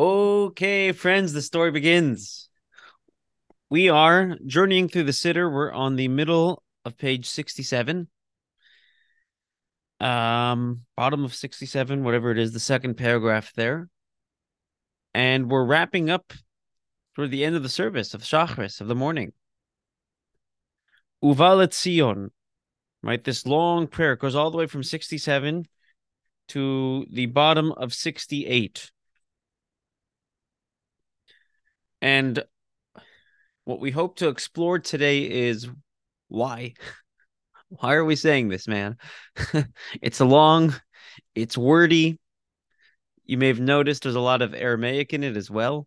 Okay, friends, the story begins. We are journeying through the Siddur. We're on the middle of page 67. Um, bottom of 67, whatever it is, the second paragraph there. And we're wrapping up toward the end of the service of Shachris of the morning. Uva L'Zion, right? This long prayer goes all the way from 67 to the bottom of 68. And what we hope to explore today is why. Why are we saying this, man? it's long, it's wordy. You may have noticed there's a lot of Aramaic in it as well.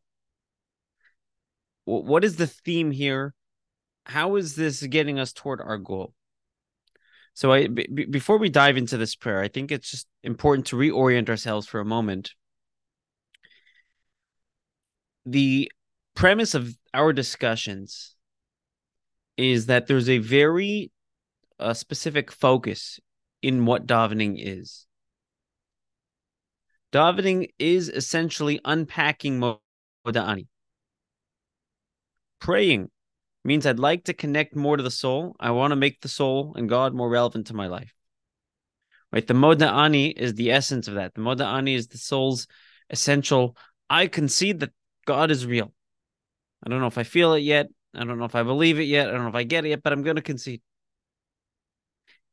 What is the theme here? How is this getting us toward our goal? So, I b- before we dive into this prayer, I think it's just important to reorient ourselves for a moment. The premise of our discussions is that there's a very uh, specific focus in what davening is. Davening is essentially unpacking moda'ani. Praying means I'd like to connect more to the soul. I want to make the soul and God more relevant to my life. Right? The moda'ani is the essence of that. The moda'ani is the soul's essential. I concede that God is real. I don't know if I feel it yet. I don't know if I believe it yet. I don't know if I get it yet, but I'm going to concede.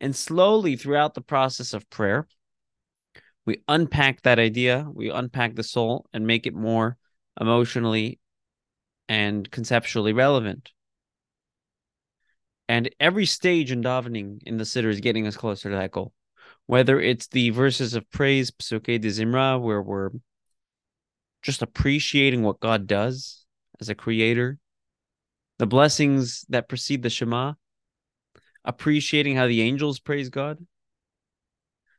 And slowly throughout the process of prayer, we unpack that idea, we unpack the soul and make it more emotionally and conceptually relevant. And every stage in davening in the siddur is getting us closer to that goal. Whether it's the verses of praise, Psuke de Zimra, where we're just appreciating what God does as a creator, the blessings that precede the Shema, appreciating how the angels praise God,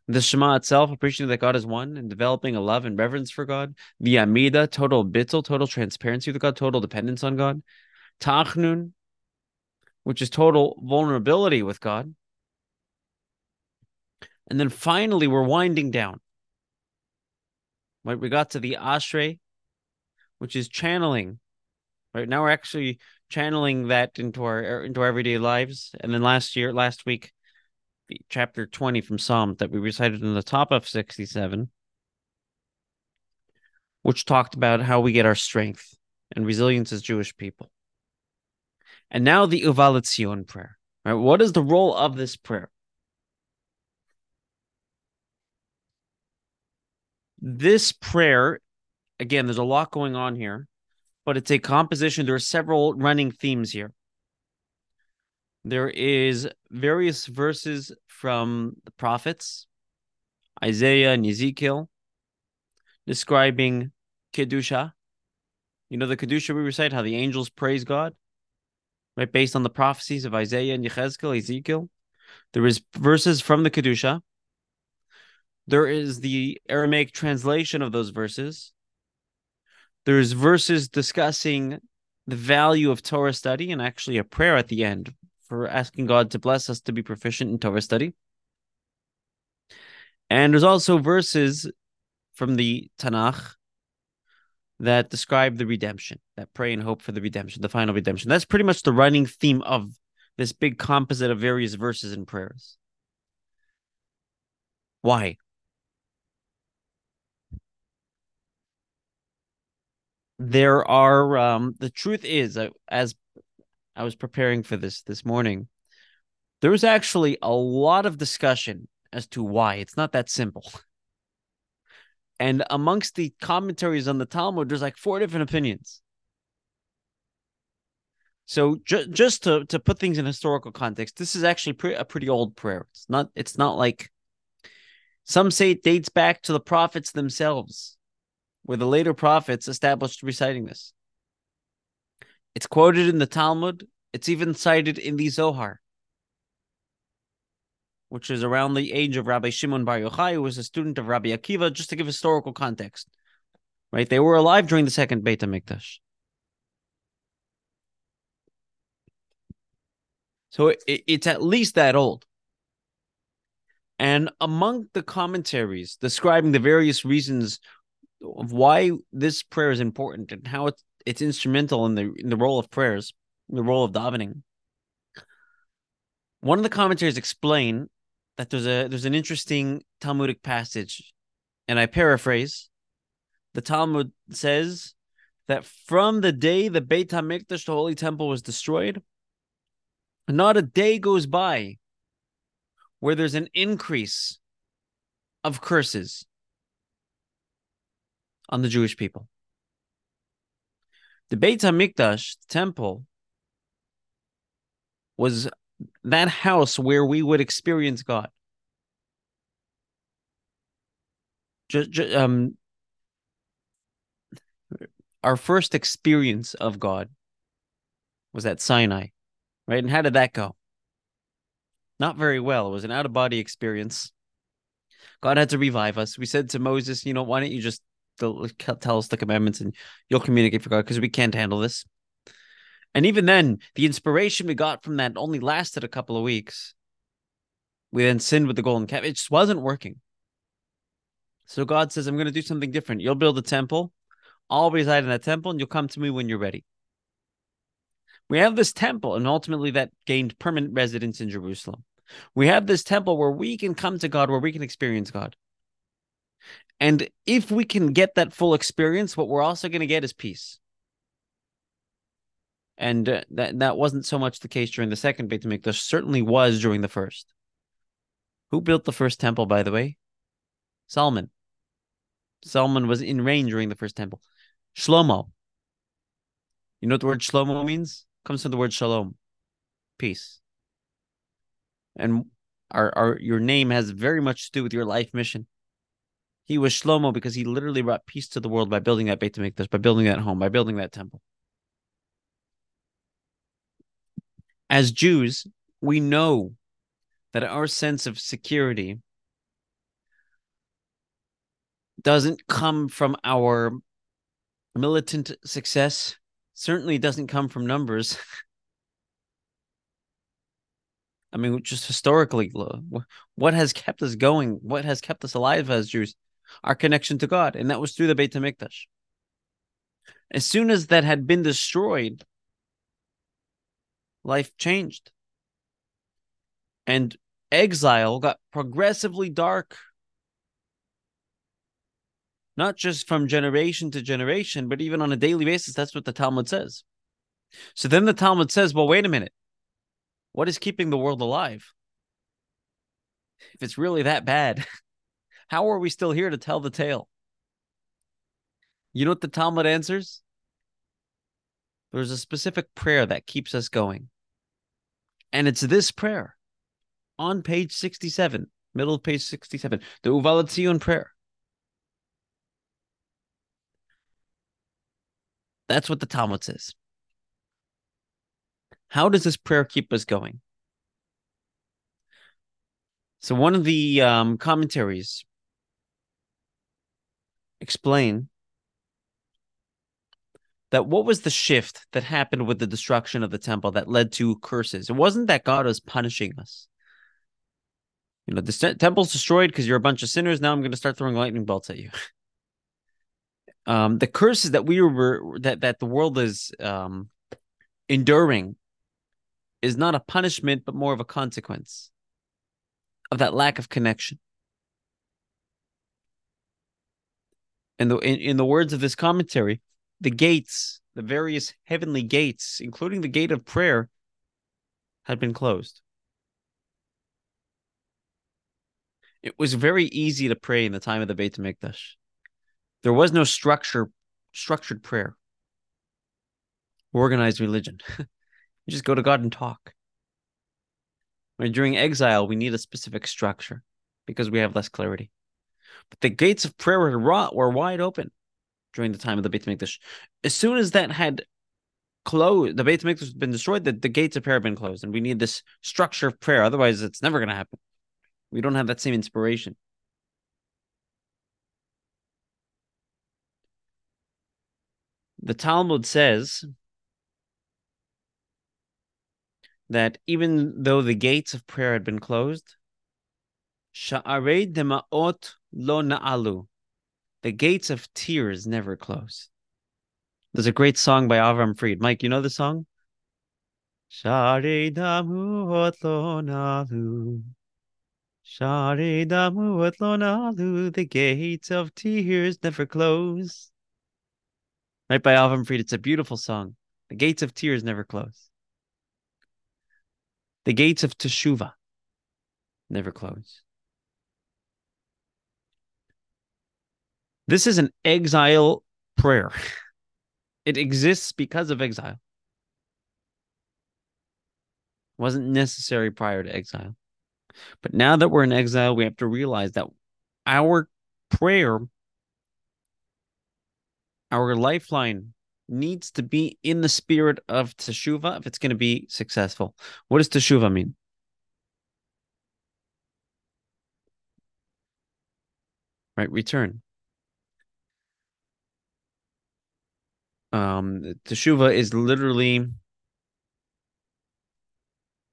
the Shema itself, appreciating that God is one and developing a love and reverence for God, the Amida, total bittul, total transparency with God, total dependence on God, Tachnun, which is total vulnerability with God. And then finally, we're winding down. Right, we got to the Ashrei, which is channeling Right now, we're actually channeling that into our er, into our everyday lives. And then last year, last week, chapter twenty from Psalm that we recited in the top of sixty-seven, which talked about how we get our strength and resilience as Jewish people. And now the Uva L'Zion prayer. Right? What is the role of this prayer? This prayer, again, there's a lot going on here but it's a composition. There are several running themes here. There is various verses from the prophets, Isaiah and Ezekiel, describing Kedusha. You know the Kedusha we recite, how the angels praise God, right? Based on the prophecies of Isaiah and Yechezkel, Ezekiel. There is verses from the Kedusha. There is the Aramaic translation of those verses there's verses discussing the value of Torah study and actually a prayer at the end for asking God to bless us to be proficient in Torah study. And there's also verses from the Tanakh that describe the redemption, that pray and hope for the redemption, the final redemption. That's pretty much the running theme of this big composite of various verses and prayers. Why? There are um the truth is uh, as I was preparing for this this morning, there was actually a lot of discussion as to why. It's not that simple. And amongst the commentaries on the Talmud, there's like four different opinions. So ju- just to to put things in historical context, this is actually pre- a pretty old prayer. It's not it's not like some say it dates back to the prophets themselves where the later prophets established reciting this. It's quoted in the Talmud. It's even cited in the Zohar, which is around the age of Rabbi Shimon Bar Yochai, who was a student of Rabbi Akiva, just to give historical context. Right? They were alive during the second Beit HaMikdash. So it, it's at least that old. And among the commentaries describing the various reasons why this prayer is important and how it's it's instrumental in the in the role of prayers, the role of davening. One of the commentaries explain that there's a there's an interesting Talmudic passage, and I paraphrase. The Talmud says that from the day the Beit Hamikdash, the Holy Temple, was destroyed, not a day goes by where there's an increase of curses on the Jewish people. The Beit HaMikdash the temple was that house where we would experience God. Just, just um, our first experience of God was at Sinai, right? And how did that go? Not very well. It was an out of body experience. God had to revive us. We said to Moses, you know, why don't you just tell us the commandments and you'll communicate for God because we can't handle this. And even then, the inspiration we got from that only lasted a couple of weeks. We then sinned with the golden calf. It just wasn't working. So God says, I'm going to do something different. You'll build a temple. I'll reside in that temple, and you'll come to me when you're ready. We have this temple, and ultimately that gained permanent residence in Jerusalem. We have this temple where we can come to God, where we can experience God. And if we can get that full experience, what we're also going to get is peace. And uh, that that wasn't so much the case during the second Beit Hamikdash. Certainly was during the first. Who built the first temple, by the way? Solomon. Solomon was in reign during the first temple. Shlomo. You know what the word Shlomo means? Comes from the word shalom, peace. And our, our your name has very much to do with your life mission. He was Shlomo because he literally brought peace to the world by building that Beit Hamikdash, by building that home, by building that temple. As Jews, we know that our sense of security doesn't come from our militant success, certainly doesn't come from numbers. I mean, just historically, what has kept us going? What has kept us alive as Jews? Our connection to God, and that was through the Beit Hamikdash. As soon as that had been destroyed, life changed. And exile got progressively dark. Not just from generation to generation, but even on a daily basis. That's what the Talmud says. So then the Talmud says, well, wait a minute. What is keeping the world alive? If it's really that bad, How are we still here to tell the tale? You know what the Talmud answers? There's a specific prayer that keeps us going. And it's this prayer on page 67, middle of page 67, the Uva L'Tzion prayer. That's what the Talmud says. How does this prayer keep us going? So, one of the um, commentaries explain that what was the shift that happened with the destruction of the temple that led to curses? It wasn't that God was punishing us. You know, the temple's destroyed because you're a bunch of sinners. Now I'm going to start throwing lightning bolts at you. um, the curses that we were that that the world is um, enduring is not a punishment, but more of a consequence of that lack of connection. And the in, in the words of this commentary, the gates, the various heavenly gates, including the gate of prayer, had been closed. It was very easy to pray in the time of the Beit Hamikdash. There was no structure, structured prayer, organized religion. you just go to God and talk. During exile, we need a specific structure because we have less clarity. But the gates of prayer were wide open during the time of the Beit Hamikdash. As soon as that had closed, the Beit Hamikdash had been destroyed, the, the gates of prayer had been closed, and we need this structure of prayer. Otherwise, it's never going to happen. We don't have that same inspiration. The Talmud says that even though the gates of prayer had been closed, Sha'arei dema'ot lo na'alu. the gates of tears never close. There's a great song by Avram Fried. Mike, you know the song? Shari damu nalu. Shari damu nalu. The gates of tears never close. Right by Avram Fried. It's a beautiful song. The gates of tears never close. The gates of teshuva never close. This is an exile prayer. It exists because of exile. It wasn't necessary prior to exile. But now that we're in exile, we have to realize that our prayer, our lifeline needs to be in the spirit of teshuva if it's going to be successful. What does teshuva mean? Right, return. Um, teshuva is literally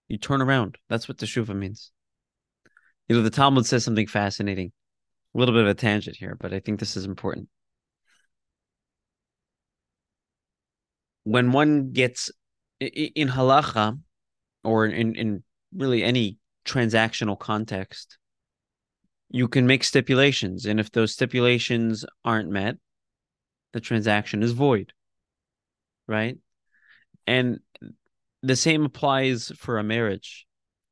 you turn around. That's what teshuva means. You know, the Talmud says something fascinating. A little bit of a tangent here, but I think this is important. When one gets in halacha or in, in really any transactional context, you can make stipulations. And if those stipulations aren't met, the transaction is void right? And the same applies for a marriage.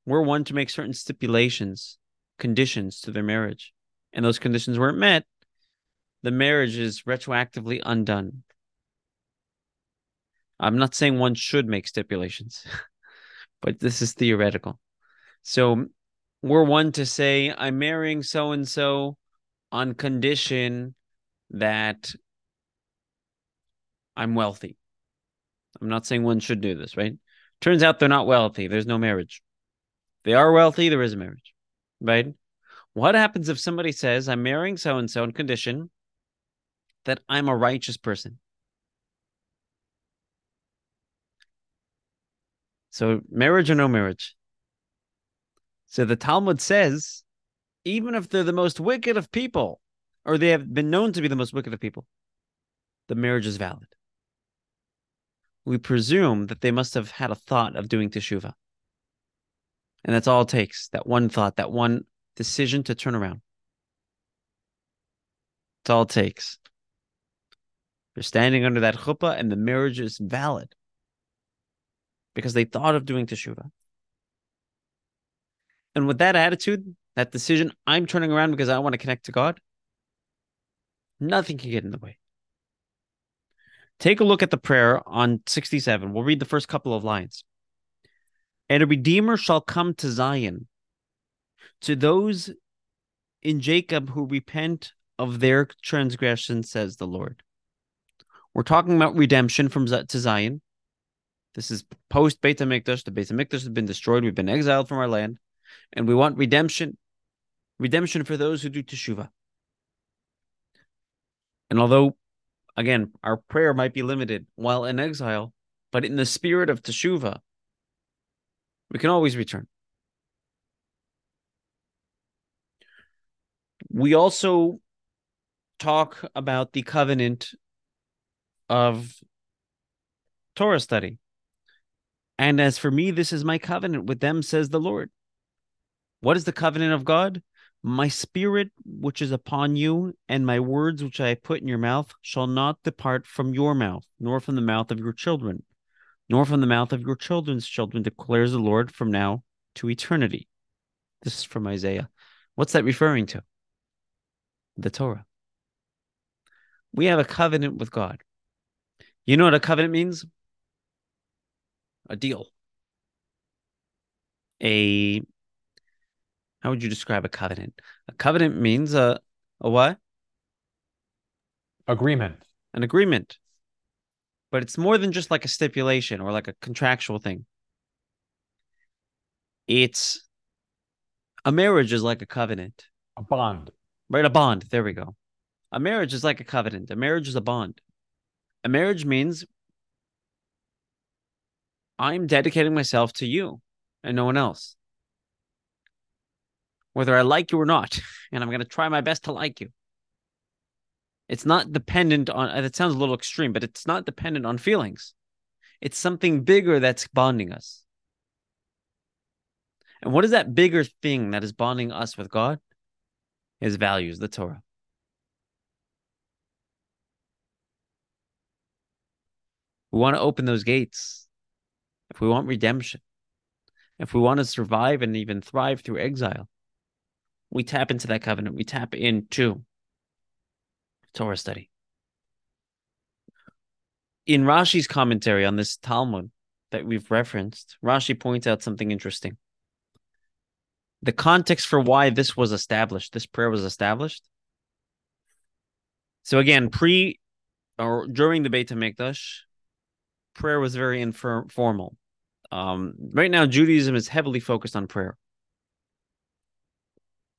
We're one to make certain stipulations, conditions to their marriage, and those conditions weren't met, the marriage is retroactively undone. I'm not saying one should make stipulations, but this is theoretical. So we're one to say, I'm marrying so and so on condition that I'm wealthy. I'm not saying one should do this, right? Turns out they're not wealthy. There's no marriage. They are wealthy. There is a marriage, right? What happens if somebody says, I'm marrying so and so on condition that I'm a righteous person? So, marriage or no marriage? So, the Talmud says, even if they're the most wicked of people, or they have been known to be the most wicked of people, the marriage is valid we presume that they must have had a thought of doing teshuva. And that's all it takes that one thought, that one decision to turn around. That's all it takes. They're standing under that chuppah and the marriage is valid because they thought of doing teshuva. And with that attitude, that decision, I'm turning around because I want to connect to God, nothing can get in the way. Take a look at the prayer on 67. We'll read the first couple of lines. And a redeemer shall come to Zion, to those in Jacob who repent of their transgression, says the Lord. We're talking about redemption from Z- to Zion. This is post Beit HaMikdash. The Beit HaMikdash has been destroyed. We've been exiled from our land. And we want redemption. Redemption for those who do teshuvah. And although Again, our prayer might be limited while in exile, but in the spirit of teshuva, we can always return. We also talk about the covenant of Torah study. And as for me, this is my covenant with them, says the Lord. What is the covenant of God? My spirit which is upon you, and my words which I put in your mouth, shall not depart from your mouth, nor from the mouth of your children, nor from the mouth of your children's children, declares the Lord from now to eternity. This is from Isaiah. What's that referring to? The Torah. We have a covenant with God. You know what a covenant means? A deal. A how would you describe a covenant? A covenant means a a what? Agreement. An agreement. But it's more than just like a stipulation or like a contractual thing. It's a marriage is like a covenant. A bond. Right, a bond. There we go. A marriage is like a covenant. A marriage is a bond. A marriage means I'm dedicating myself to you and no one else whether I like you or not. And I'm going to try my best to like you. It's not dependent on, it sounds a little extreme, but it's not dependent on feelings. It's something bigger that's bonding us. And what is that bigger thing that is bonding us with God? His values, the Torah. We want to open those gates. If we want redemption, if we want to survive and even thrive through exile, we tap into that covenant. We tap into Torah study. In Rashi's commentary on this Talmud that we've referenced, Rashi points out something interesting. The context for why this was established, this prayer was established. So again, pre or during the Beit HaMikdash, prayer was very informal. Um, right now, Judaism is heavily focused on prayer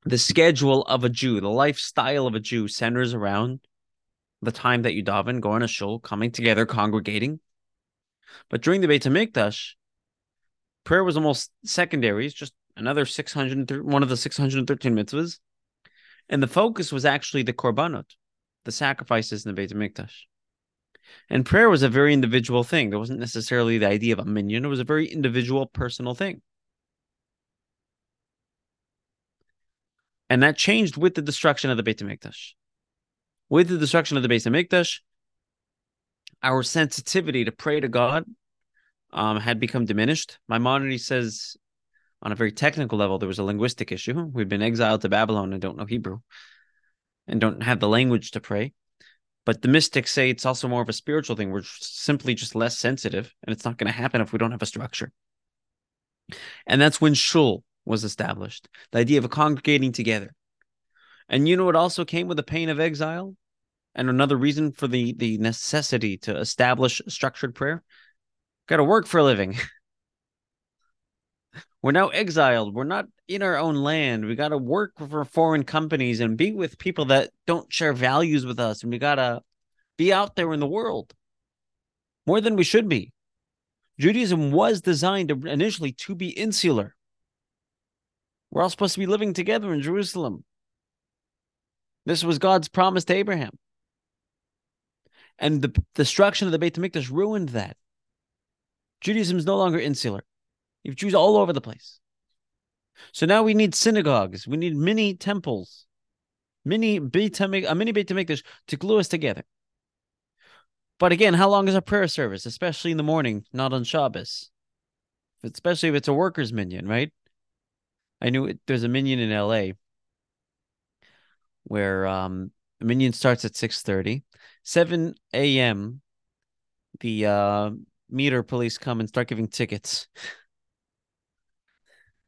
the schedule of a Jew, the lifestyle of a Jew centers around the time that you daven, going to shul, coming together, congregating. But during the Beit HaMikdash, prayer was almost secondary. It's just another 600, one of the 613 mitzvahs. And the focus was actually the korbanot, the sacrifices in the Beit HaMikdash. And prayer was a very individual thing. There wasn't necessarily the idea of a minyan. It was a very individual, personal thing. And that changed with the destruction of the Beit HaMikdash. With the destruction of the Beit HaMikdash, our sensitivity to pray to God um, had become diminished. Maimonides says, on a very technical level, there was a linguistic issue. We've been exiled to Babylon and don't know Hebrew and don't have the language to pray. But the mystics say it's also more of a spiritual thing. We're simply just less sensitive, and it's not going to happen if we don't have a structure. And that's when shul was established. The idea of congregating together. And you know it also came with the pain of exile? And another reason for the, the necessity to establish structured prayer? Got to work for a living. We're now exiled. We're not in our own land. We got to work for foreign companies and be with people that don't share values with us. And we got to be out there in the world more than we should be. Judaism was designed initially to be insular. We're all supposed to be living together in Jerusalem. This was God's promise to Abraham. And the destruction of the Beit HaMikdash ruined that. Judaism is no longer insular. You have Jews all over the place. So now we need synagogues. We need mini temples, mini Beit a uh, mini Beit HaMikdash to glue us together. But again, how long is a prayer service, especially in the morning, not on Shabbos? Especially if it's a workers' minyan, right? I knew it, there's a minyan in LA where um the minyan starts at 6:30. 7 a.m. the uh meter police come and start giving tickets.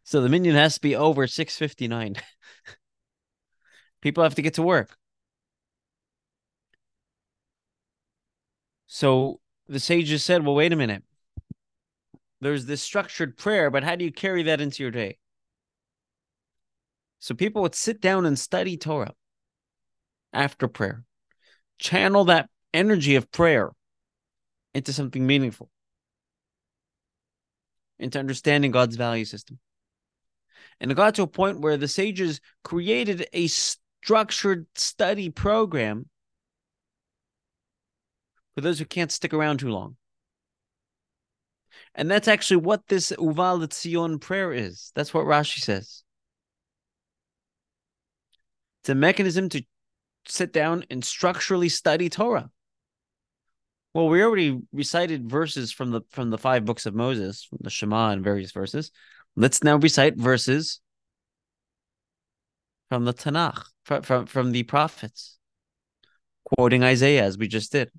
So the minyan has to be over 6:59. People have to get to work. So the sages said, "Well, wait a minute. There's this structured prayer, but how do you carry that into your day?" So people would sit down and study Torah after prayer, channel that energy of prayer into something meaningful, into understanding God's value system. And it got to a point where the sages created a structured study program for those who can't stick around too long. And that's actually what this Uva L'Tzion prayer is. That's what Rashi says. It's a mechanism to sit down and structurally study Torah. Well, we already recited verses from the from the five books of Moses, from the Shema and various verses. Let's now recite verses from the Tanakh, from, from, from the prophets, quoting Isaiah as we just did,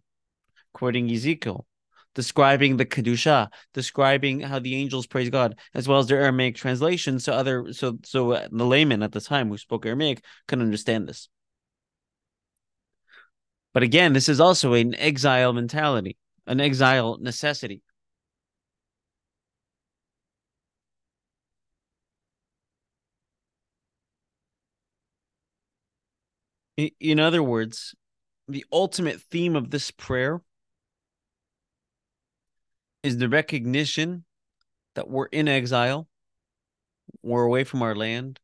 quoting Ezekiel, describing the kedusha, describing how the angels praise God, as well as their Aramaic translation, so other so so uh, the layman at the time who spoke Aramaic could understand this. But again, this is also an exile mentality, an exile necessity. In other words, the ultimate theme of this prayer is the recognition that we're in exile, we're away from our land,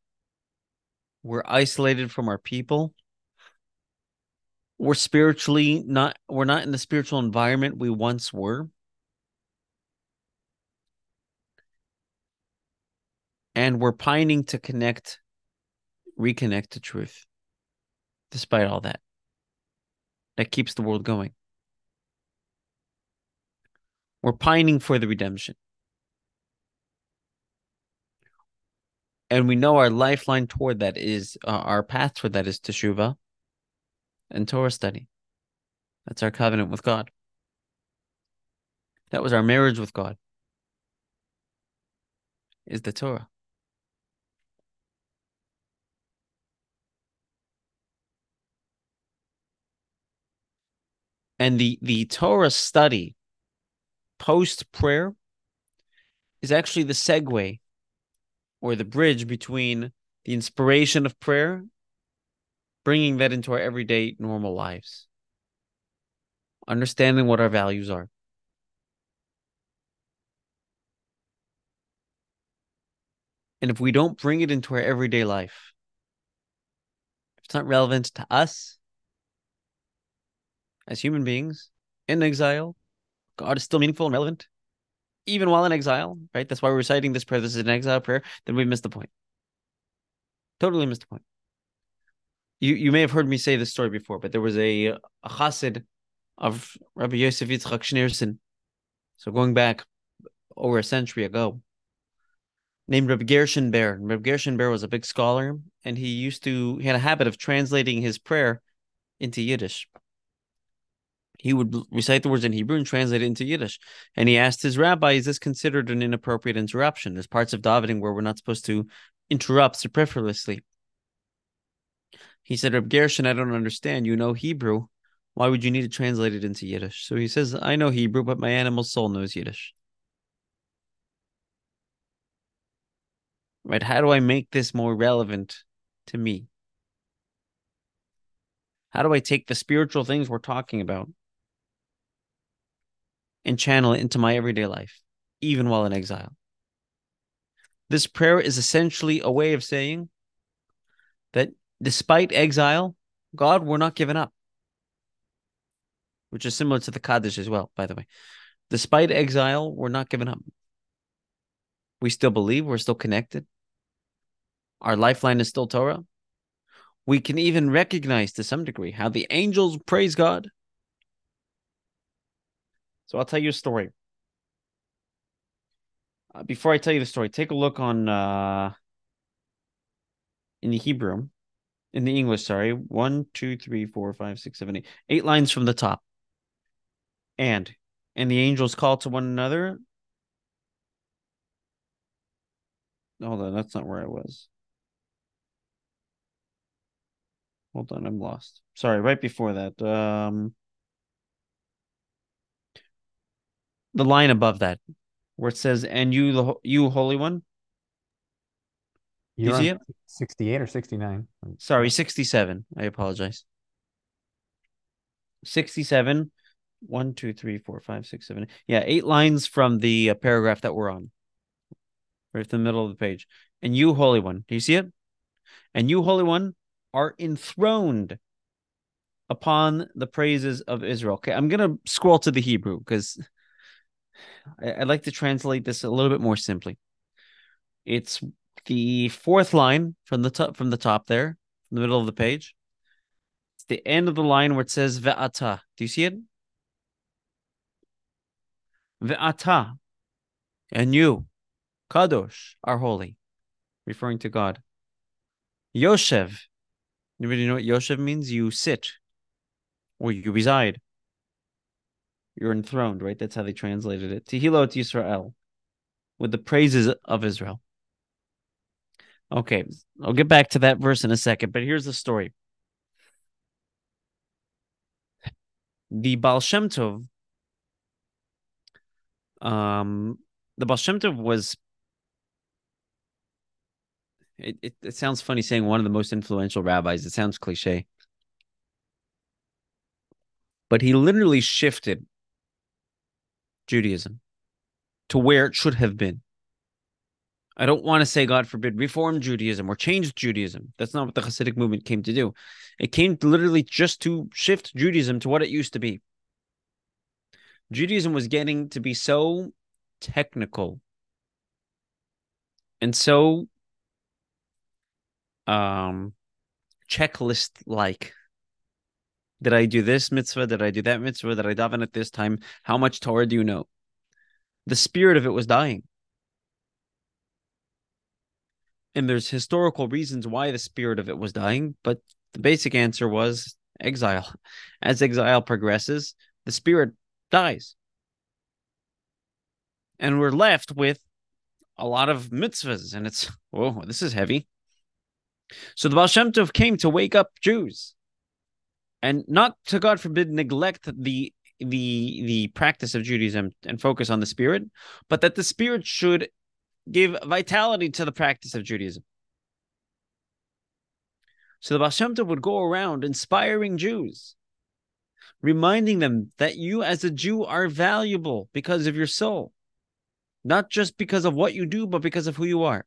we're isolated from our people, we're spiritually not we're not in the spiritual environment we once were. And we're pining to connect reconnect to truth despite all that that keeps the world going we're pining for the redemption and we know our lifeline toward that is uh, our path toward that is teshuva and Torah study. That's our covenant with God. That was our marriage with God. Is the Torah. And the, the Torah study post prayer is actually the segue or the bridge between the inspiration of prayer bringing that into our everyday normal lives, understanding what our values are. And if we don't bring it into our everyday life, if it's not relevant to us as human beings in exile, God is still meaningful and relevant, even while in exile, right? That's why we're reciting this prayer. This is an exile prayer. Then we missed the point. Totally missed the point you you may have heard me say this story before, but there was a a chassid of Rabbi Yosef Yitzchak Schneerson, so going back over a century ago, named Rabbi Gershon Ber. Rabbi Gershon Ber was a big scholar, and he used to he had a habit of translating his prayer into Yiddish. He would recite the words in Hebrew and translate it into Yiddish. And he asked his rabbi, "Is this considered an inappropriate interruption? There's parts of davening where we're not supposed to interrupt superfluously." He said, Reb Gershon, I don't understand. You know Hebrew. Why would you need to translate it into Yiddish? So he says, I know Hebrew, but my animal soul knows Yiddish. Right? How do I make this more relevant to me? How do I take the spiritual things we're talking about and channel it into my everyday life, even while in exile? This prayer is essentially a way of saying that despite exile, God, we're not giving up, which is similar to the Kaddish as well, by the way. Despite exile, we're not giving up. We still believe, we're still connected. Our lifeline is still Torah. We can even recognize to some degree how the angels praise God. So I'll tell you a story. Uh, before I tell you the story, take a look on uh, in the Hebrew in the English, sorry. One, two, three, four, five, six, seven, eight. Eight lines from the top. And and the angels call to one another. Hold on, that's not where I was. Hold on, I'm lost. Sorry, right before that. Um the line above that where it says, and you the you holy one. You're see it? 68 or 69? Sorry, 67. I apologize. 67. One, two, three, four, five, six, seven. Yeah, eight lines from the uh, paragraph that we're on. Right in the middle of the page. And you, Holy One, do you see it? And you, Holy One, are enthroned upon the praises of Israel. Okay, I'm to scroll to the Hebrew because I'd like to translate this a little bit more simply. It's the fourth line from the top from the top there, in the middle of the page. It's the end of the line where it says ve'ata. Do you see it? Ve'ata. And you, Kadosh, are holy, referring to God. Yoshev. Anybody know what Yoshev means? You sit or you reside. You're enthroned, right? That's how they translated it. Tehilot Yisrael, with the praises of Israel. Okay, I'll get back to that verse in a second, but here's the story. The Baal Shem Tov, um, the Baal Shem Tov was. It, it, it sounds funny saying one of the most influential rabbis. It sounds cliche. But he literally shifted Judaism to where it should have been I don't want to say, God forbid, reform Judaism or change Judaism. That's not what the Hasidic movement came to do. It came literally just to shift Judaism to what it used to be. Judaism was getting to be so technical and so um checklist like did I do this mitzvah? Did I do that mitzvah? Did I daven at this time? How much Torah do you know? The spirit of it was dying. And there's historical reasons why the spirit of it was dying, but the basic answer was exile. As exile progresses, the spirit dies. And we're left with a lot of mitzvahs, and it's, whoa, this is heavy. So the Baal Shem Tov came to wake up Jews and not to God forbid neglect the the the practice of Judaism and focus on the spirit, but that the spirit should give vitality to the practice of Judaism. So the Tov would go around inspiring Jews, reminding them that you as a Jew are valuable because of your soul, not just because of what you do, but because of who you are.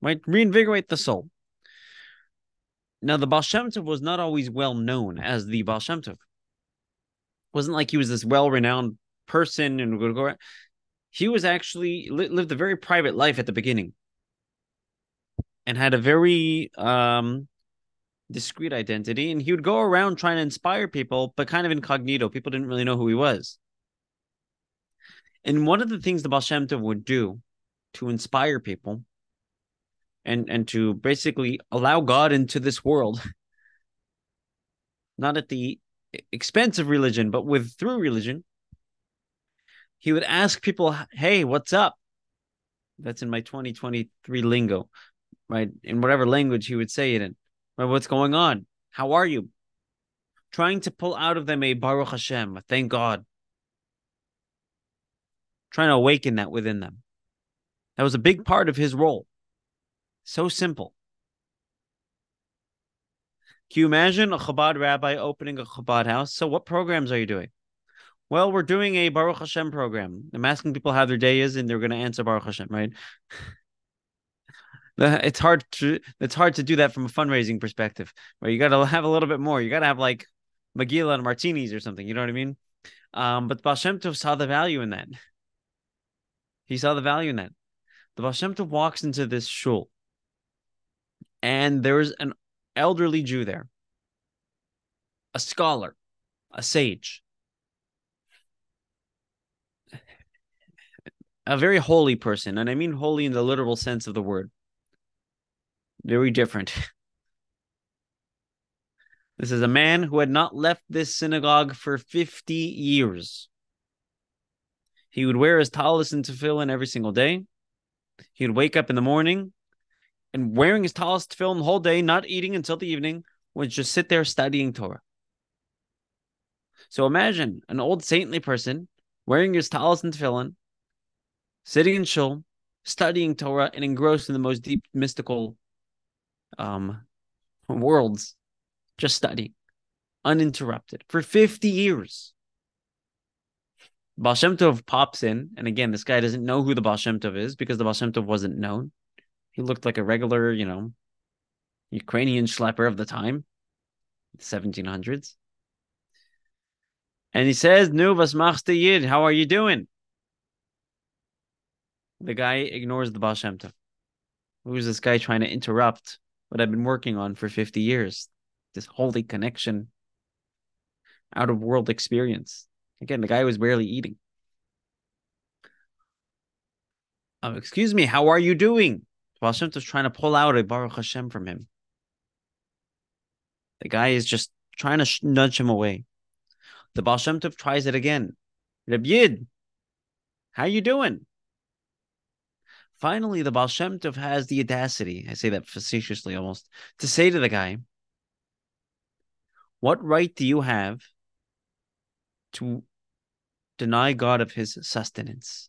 Right? Reinvigorate the soul. Now, the Baal Shem Tov was not always well known as the Baal Shem Tov. Wasn't like he was this well-renowned person and. He was actually lived a very private life at the beginning, and had a very um, discreet identity. And he would go around trying to inspire people, but kind of incognito. People didn't really know who he was. And one of the things the Baal Shem Tov would do to inspire people and and to basically allow God into this world, not at the expense of religion, but with through religion. He would ask people, "Hey, what's up?" That's in my 2023 lingo, right? In whatever language he would say it in. Right? What's going on? How are you? Trying to pull out of them a Baruch Hashem, a thank God. Trying to awaken that within them. That was a big part of his role. So simple. Can you imagine a Chabad rabbi opening a Chabad house? So, what programs are you doing? Well, we're doing a Baruch Hashem program. I'm asking people how their day is, and they're going to answer Baruch Hashem, right? it's hard to it's hard to do that from a fundraising perspective. Right? You got to have a little bit more. You got to have like Megillah and martinis or something. You know what I mean? Um, but Baal Shem Tov saw the value in that. He saw the value in that. The Baal Shem Tov walks into this shul and there was an elderly Jew there, a scholar, a sage, a very holy person. And I mean holy in the literal sense of the word. Very different. This is a man who had not left this synagogue for 50 years. He would wear his tallis and tefillin every single day. He would wake up in the morning and wearing his tallis tefillin the whole day, not eating until the evening, would just sit there studying Torah. So imagine an old saintly person wearing his tallis and tefillin, sitting in shul, studying Torah, and engrossed in the most deep mystical um, worlds, just studying, uninterrupted for 50 years. Baal Tov pops in, and again, this guy doesn't know who the Baal Tov is because the Baal Tov wasn't known. He looked like a regular, you know, Ukrainian schlepper of the time, the 1700s. And he says, Nu, was machst du yid? How are you doing? The guy ignores the Baal Shem Tov. Who's this guy trying to interrupt what I've been working on for 50 years? This holy connection, out of world experience. Again, the guy was barely eating. Oh, excuse me, how are you doing? Baal Shem Tov's trying to pull out a Baruch Hashem from him. The guy is just trying to nudge him away. The Baal Shem Tov tries it again. Reb Yid, how you doing? Finally, the Baal Shem Tov has the audacity, I say that facetiously almost, to say to the guy, What right do you have to deny God of his sustenance?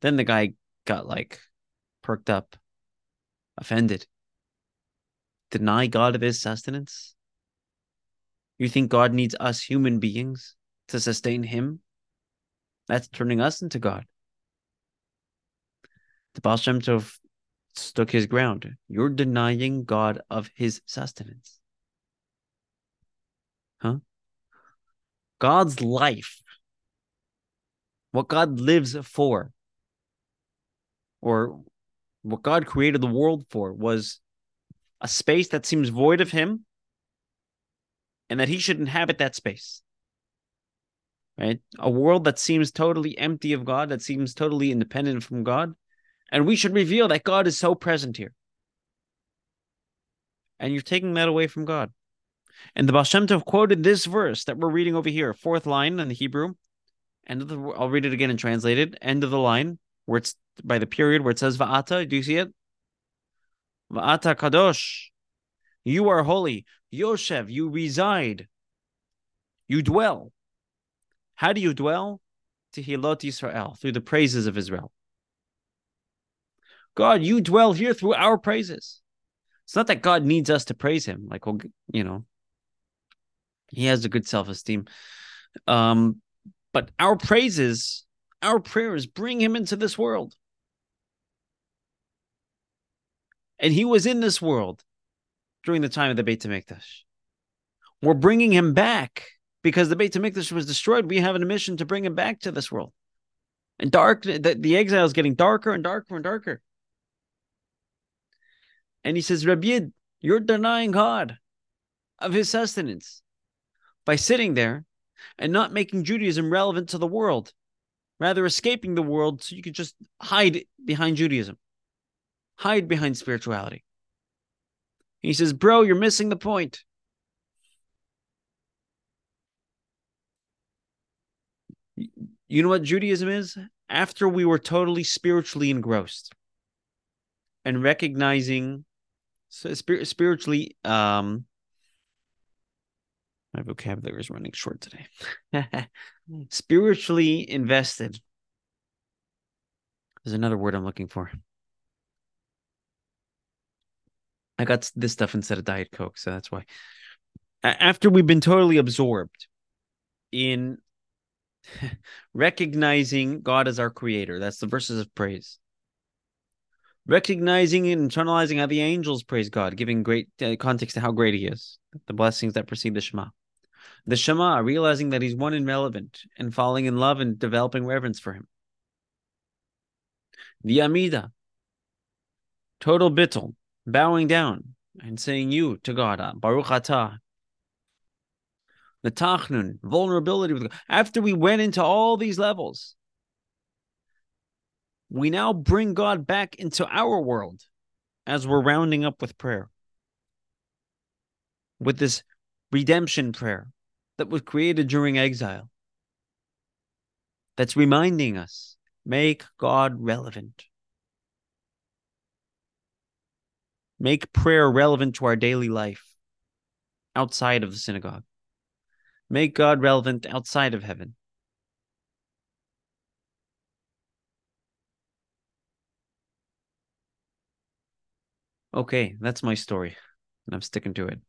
Then the guy got like perked up, offended. Deny God of his sustenance? You think God needs us human beings to sustain him? That's turning us into God. The Baal Shem Tov stuck his ground. You're denying God of his sustenance. Huh? God's life, what God lives for, or what God created the world for, was a space that seems void of him and that he should inhabit that space. Right? A world that seems totally empty of God, that seems totally independent from God. And we should reveal that God is so present here. And you're taking that away from God. And the Baal Shem Tov quoted this verse that we're reading over here, fourth line in the Hebrew. End of the I'll read it again and translate it. End of the line where it's by the period where it says Va'ata. Do you see it? Va'ata Kadosh. You are holy. Yoshev, you reside. You dwell. How do you dwell? Tehilot Israel, through the praises of Israel. God, you dwell here through our praises. It's not that God needs us to praise him, like, you know, he has a good self esteem. Um, but our praises, our prayers bring him into this world. And he was in this world during the time of the Beit HaMikdash. We're bringing him back because the Beit HaMikdash was destroyed. We have a mission to bring him back to this world. And dark, the, the exile is getting darker and darker and darker. And he says, Rabbi, you're denying God of his sustenance by sitting there and not making Judaism relevant to the world, rather escaping the world so you could just hide behind Judaism, hide behind spirituality. He says, Bro, you're missing the point. You know what Judaism is? After we were totally spiritually engrossed and recognizing so spiritually um my vocabulary is running short today spiritually invested there's another word i'm looking for. I got this stuff instead of diet coke so that's why. After we've been totally absorbed in recognizing god as our creator that's the verses of praise. Recognizing and internalizing how the angels praise God, giving great uh, context to how great He is, the blessings that precede the Shema. The Shema, realizing that He's one and relevant, and falling in love and developing reverence for Him. The Amida, total bittul, bowing down and saying you to God, uh, Baruch Atah. The Tachnun, vulnerability with God. After we went into all these levels, we now bring God back into our world as we're rounding up with prayer. With this redemption prayer that was created during exile, that's reminding us make God relevant. Make prayer relevant to our daily life outside of the synagogue. Make God relevant outside of heaven. Okay, that's my story, and I'm sticking to it.